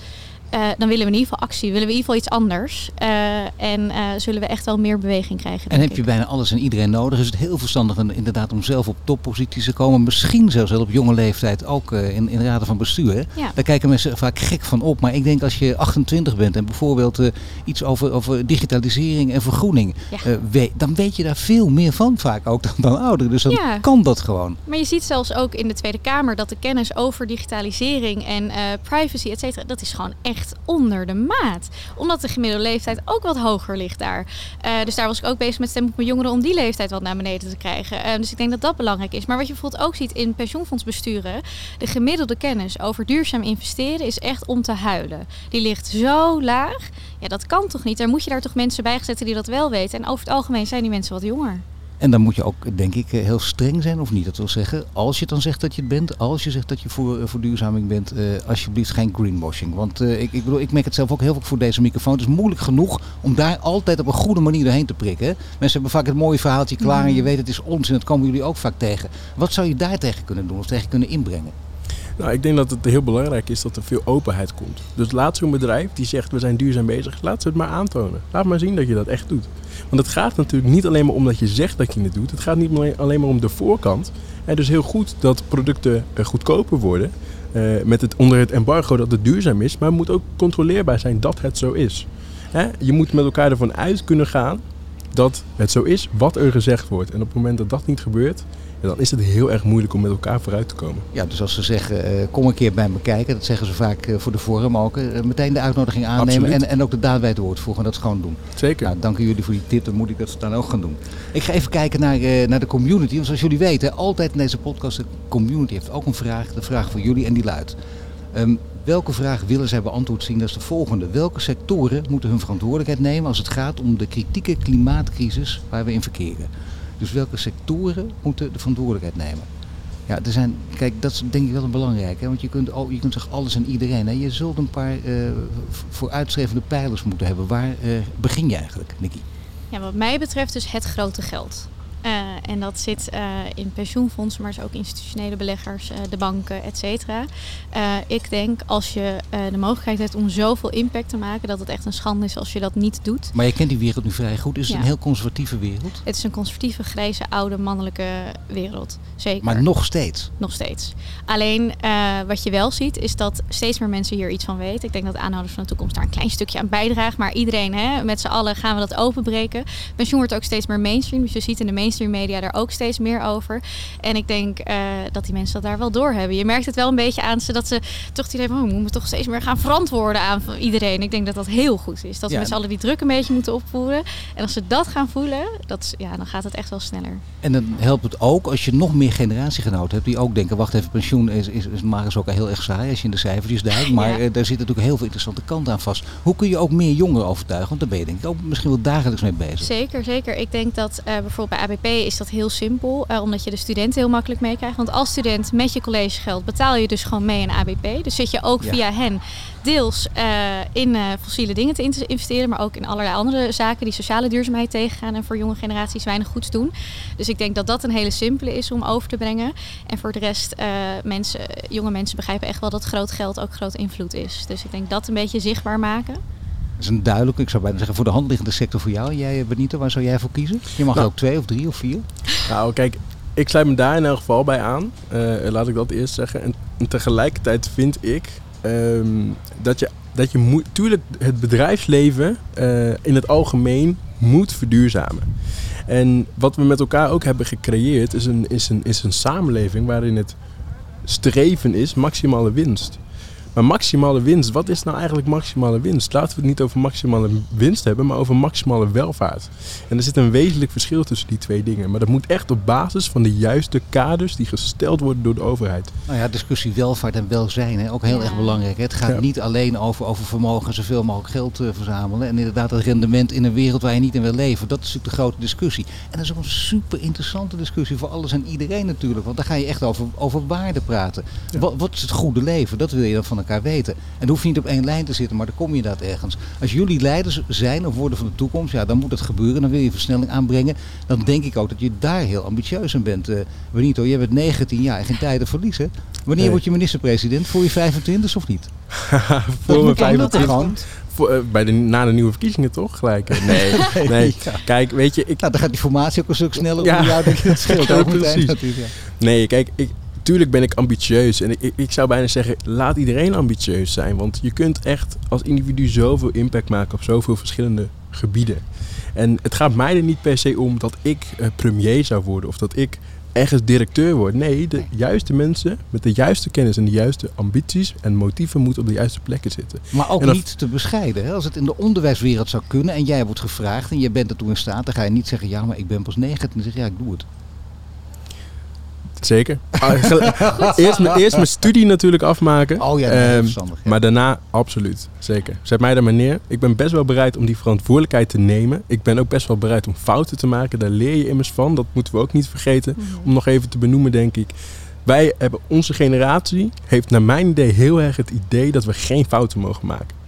uh, dan willen we in ieder geval actie, willen we in ieder geval iets anders. Uh, en uh, zullen we echt wel meer beweging krijgen. En heb je bijna alles en iedereen nodig? Is het heel verstandig inderdaad om zelf op topposities te komen? Misschien zelfs wel op jonge leeftijd ook in, in raden van bestuur. Ja. Daar kijken mensen vaak gek van op. Maar ik denk als je 28 bent en bijvoorbeeld iets over, over digitalisering en vergroening. Ja. weet, dan weet je daar veel meer van vaak ook dan, dan ouderen. Dus dan Ja. kan dat gewoon. Maar je ziet zelfs ook in de Tweede Kamer dat de kennis over digitalisering en privacy, et cetera, dat is gewoon echt onder de maat. Omdat de gemiddelde leeftijd ook wat hoger ligt daar. Uh, dus daar was ik ook bezig met stemmen op mijn jongeren om die leeftijd wat naar beneden te krijgen. Uh, dus ik denk dat dat belangrijk is. Maar wat je bijvoorbeeld ook ziet in pensioenfondsbesturen, de gemiddelde kennis over duurzaam investeren is echt om te huilen. Die ligt zo laag. Ja, dat kan toch niet? Daar moet je daar toch mensen bij zetten die dat wel weten. En over het algemeen zijn die mensen wat jonger. En dan moet je ook, denk ik, heel streng zijn, of niet? Dat wil zeggen, als je dan zegt dat je het bent, als je zegt dat je voor verduurzaming bent, uh, alsjeblieft geen greenwashing. Want uh, ik, ik bedoel, ik merk het zelf ook heel veel voor deze microfoon. Het is moeilijk genoeg om daar altijd op een goede manier doorheen te prikken. Mensen hebben vaak het mooie verhaaltje klaar en je weet het is onzin. Dat komen jullie ook vaak tegen. Wat zou je daar tegen kunnen doen of tegen kunnen inbrengen? Nou, ik denk dat het heel belangrijk is dat er veel openheid komt. Dus laat zo'n bedrijf die zegt we zijn duurzaam bezig, laat ze het maar aantonen. Laat maar zien dat je dat echt doet. Want het gaat natuurlijk niet alleen maar om dat je zegt dat je het doet. Het gaat niet alleen maar om de voorkant. En dus heel goed dat producten goedkoper worden. Uh, met het, onder het embargo dat het duurzaam is. Maar het moet ook controleerbaar zijn dat het zo is. Je moet met elkaar ervan uit kunnen gaan dat het zo is wat er gezegd wordt. En op het moment dat dat niet gebeurt, ja, dan is het heel erg moeilijk om met elkaar vooruit te komen. Ja, dus als ze zeggen, uh, kom een keer bij me kijken, dat zeggen ze vaak uh, voor de vorm ook. Uh, meteen de uitnodiging aannemen en, en ook de daad bij het woord voegen en dat gewoon doen. Zeker. Nou, dank jullie voor die tip, dan moet ik dat dan ook gaan doen. Ik ga even kijken naar, naar de community. Want zoals jullie weten, altijd in deze podcast, de community heeft ook een vraag. De vraag voor jullie en die luidt. Um, Welke vraag willen zij beantwoord zien? Dat is de volgende. Welke sectoren moeten hun verantwoordelijkheid nemen als het gaat om de kritieke klimaatcrisis waar we in verkeren? Dus welke sectoren moeten de verantwoordelijkheid nemen? Ja, er zijn, kijk, dat is denk ik wel een belangrijk. Hè? Want je kunt, je kunt zeggen alles en iedereen. Hè? Je zult een paar uh, vooruitstrevende pijlers moeten hebben. Waar uh, begin je eigenlijk, Nicky? Ja, wat mij betreft dus het grote geld. Uh, en dat zit uh, in pensioenfondsen, maar dus ook institutionele beleggers, uh, de banken, et cetera. ik denk als je de mogelijkheid hebt om zoveel impact te maken, dat het echt een schande is als je dat niet doet. Maar je kent die wereld nu vrij goed. Is het Ja. een heel conservatieve wereld? Het is een conservatieve, grijze, oude, mannelijke wereld. Zeker. Maar nog steeds. Nog steeds. Alleen wat je wel ziet, is dat steeds meer mensen hier iets van weten. Ik denk dat aanhouders van de toekomst daar een klein stukje aan bijdragen. Maar iedereen, hè, met z'n allen gaan we dat openbreken. Pensioen wordt ook steeds meer mainstream. Dus je ziet in de mainstream media daar ook steeds meer over. En ik denk uh, dat die mensen dat daar wel doorhebben. Je merkt het wel een beetje aan ze dat ze toch idee hebben, oh, we moeten toch steeds meer gaan verantwoorden aan iedereen. Ik denk dat dat heel goed is. Dat we Ja. met z'n allen die druk een beetje moeten opvoeren. En als ze dat gaan voelen, dat, ja, dan gaat het echt wel sneller. En dan helpt het ook als je nog meer generatiegenoten hebt die ook denken, wacht even, pensioen is, is, is maar is ook heel erg saai als je in de cijfertjes duikt. [LAUGHS] Maar Ja. eh, daar zit natuurlijk heel veel interessante kanten aan vast. Hoe kun je ook meer jongeren overtuigen? Want daar ben je denk ik ook misschien wel dagelijks mee bezig. Zeker, zeker. Ik denk dat eh, bijvoorbeeld bij ABP is dat heel simpel. eh, omdat je de studenten heel makkelijk meekrijgt. Want als student met je collegegeld betaal je dus gewoon mee in ABP. Dus zit je ook Ja. via hen deels eh, in eh, fossiele dingen te in- investeren. Maar ook in allerlei andere zaken die sociale duurzaamheid tegengaan. En voor jonge generaties weinig goeds doen. Dus ik denk dat dat een hele simpele is om over te brengen. En voor de rest, mensen, jonge mensen begrijpen echt wel dat groot geld ook groot invloed is. Dus ik denk dat een beetje zichtbaar maken. Dat is een duidelijke, ik zou bijna zeggen, voor de hand liggende sector voor jou. Jij, eh, Benito, waar zou jij voor kiezen? Je mag Nou. ook twee of drie of vier. Nou, kijk, ik sluit me daar in elk geval bij aan. laat ik dat eerst zeggen. En, tegelijkertijd vind ik ehm, dat je, dat je moet... Tuurlijk, het bedrijfsleven in het algemeen moet verduurzamen. En wat we met elkaar ook hebben gecreëerd is een, is een, is een samenleving waarin het streven is maximale winst. Maar maximale winst, wat is nou eigenlijk maximale winst? Laten we het niet over maximale winst hebben, maar over maximale welvaart. En er zit een wezenlijk verschil tussen die twee dingen. Maar dat moet echt op basis van de juiste kaders die gesteld worden door de overheid. Nou ja, discussie welvaart en welzijn, hè? ook heel erg belangrijk. Het gaat niet alleen over, over vermogen, zoveel mogelijk geld uh, verzamelen. En inderdaad het rendement in een wereld waar je niet in wil leven. Dat is natuurlijk de grote discussie. En dat is ook een super interessante discussie voor alles en iedereen natuurlijk. Want dan ga je echt over, over waarde praten. Wat, wat is het goede leven? Dat wil je dan van elkaar weten. En het hoeft niet op één lijn te zitten, maar dan kom je dat ergens. Als jullie leiders zijn of worden van de toekomst, ja, dan moet het gebeuren. Dan wil je versnelling aanbrengen. Dan denk ik ook dat je daar heel ambitieus in bent. Uh, Benito, jij bent 19 jaar en geen tijden verliezen. Wanneer word je minister-president? Voor je 25 of niet? [LAUGHS] voor mijn 25 voor, uh, bij de, na de nieuwe verkiezingen toch? Gelijk. Eh, nee, [LAUGHS] nee. Kijk, weet je... Ik... Nou, dan gaat die formatie ook een stuk sneller. Ja, ja dat scheelt ja, precies. Nee, kijk, ik, tuurlijk ben ik ambitieus. En ik, ik zou bijna zeggen, laat iedereen ambitieus zijn. Want je kunt echt als individu zoveel impact maken op zoveel verschillende gebieden. En het gaat mij er niet per se om dat ik uh, premier zou worden of dat ik ergens directeur word. Nee, de juiste mensen met de juiste kennis en de juiste ambities en motieven moeten op de juiste plekken zitten. Maar ook niet te bescheiden. Hè? Als het in de onderwijswereld zou kunnen en jij wordt gevraagd en je bent ertoe in staat, dan ga je niet zeggen, ja, maar ik ben pas 19. Dan zeg je, ja, ik doe het. Zeker. Ah, [LAUGHS] eerst, eerst mijn studie natuurlijk afmaken. Oh ja, um, Maar daarna absoluut. Zeker. Zet mij daar maar neer. Ik ben best wel bereid om die verantwoordelijkheid te nemen. Ik ben ook best wel bereid om fouten te maken. Daar leer je immers van. Dat moeten we ook niet vergeten. Mhm. Om nog even te benoemen, denk ik. Wij hebben, onze generatie heeft naar mijn idee heel erg het idee dat we geen fouten mogen maken.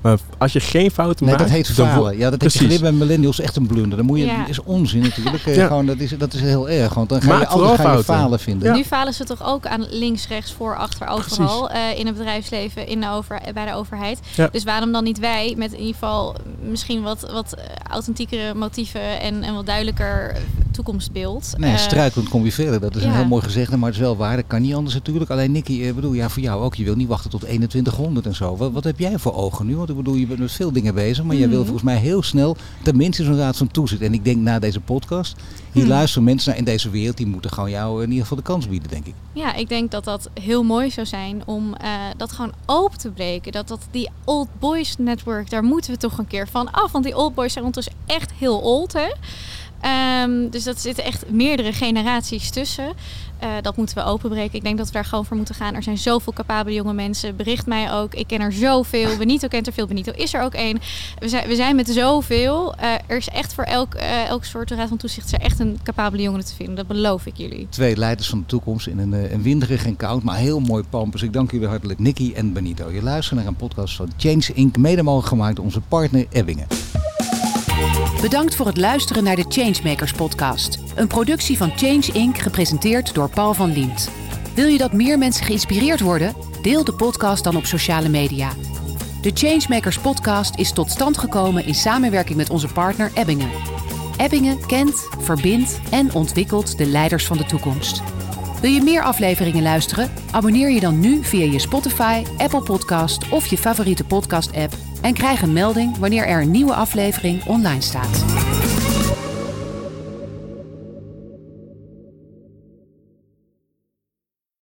Maar als je geen fouten nee, maakt... dat heet falen. Ja, dat Precies. heeft bij millennials echt een blunder. Dan moet je, ja. is onzin natuurlijk. Eh, ja. Gewoon, dat, is, dat is heel erg. Want dan ga je altijd ga je falen vinden. Nu falen ze toch ook aan links, rechts, voor, achter, overal. Uh, in het bedrijfsleven, in de over, bij de overheid. Dus waarom dan niet wij met in ieder geval misschien wat, wat eh, authentiekere motieven en, en wat duidelijker toekomstbeeld. Nee, uh, struikend kom je verder. Dat is een heel mooi gezegde, maar het is wel waar. Dat kan niet anders natuurlijk. Alleen Nicky, bedoel, ja, voor jou ook. Je wil niet wachten tot 2100 en zo. Wat, wat heb jij voor ogen nu? Ik bedoel, je bent met veel dingen bezig, maar mm. jij wil volgens mij heel snel tenminste zo'n raad van toezicht. En ik denk na deze podcast, hier mm. luisteren mensen naar in deze wereld, die moeten gewoon jou in ieder geval de kans bieden, denk ik. Ja, ik denk dat dat heel mooi zou zijn om uh, dat gewoon open te breken. Dat, dat die Old Boys Network, daar moeten we toch een keer van af. Want die Old Boys zijn ondertussen echt heel old, hè? Um, dus dat zitten echt meerdere generaties tussen. Uh, dat moeten we openbreken. Ik denk dat we daar gewoon voor moeten gaan. Er zijn zoveel capabele jonge mensen. Bericht mij ook. Ik ken er zoveel. Benito kent er veel. Benito is er ook één. We zijn, we zijn met zoveel. Uh, er is echt voor elk, uh, elk soort raad van toezicht er echt een capabele jongen te vinden. Dat beloof ik jullie. Twee leiders van de toekomst in een, een winderig en koud, maar heel mooi pampus. Ik dank jullie hartelijk, Nicky en Benito. Je luistert naar een podcast van Change Inc. Mede mogelijk gemaakt door onze partner Ebbingen. Bedankt voor het luisteren naar de Changemakers podcast. Een productie van Change Inc. gepresenteerd door Paul van Liemt. Wil je dat meer mensen geïnspireerd worden? Deel de podcast dan op sociale media. De Changemakers podcast is tot stand gekomen in samenwerking met onze partner Ebbingen. Ebbingen kent, verbindt en ontwikkelt de leiders van de toekomst. Wil je meer afleveringen luisteren? Abonneer je dan nu via je Spotify, Apple Podcast of je favoriete podcast-app en krijg een melding wanneer er een nieuwe aflevering online staat.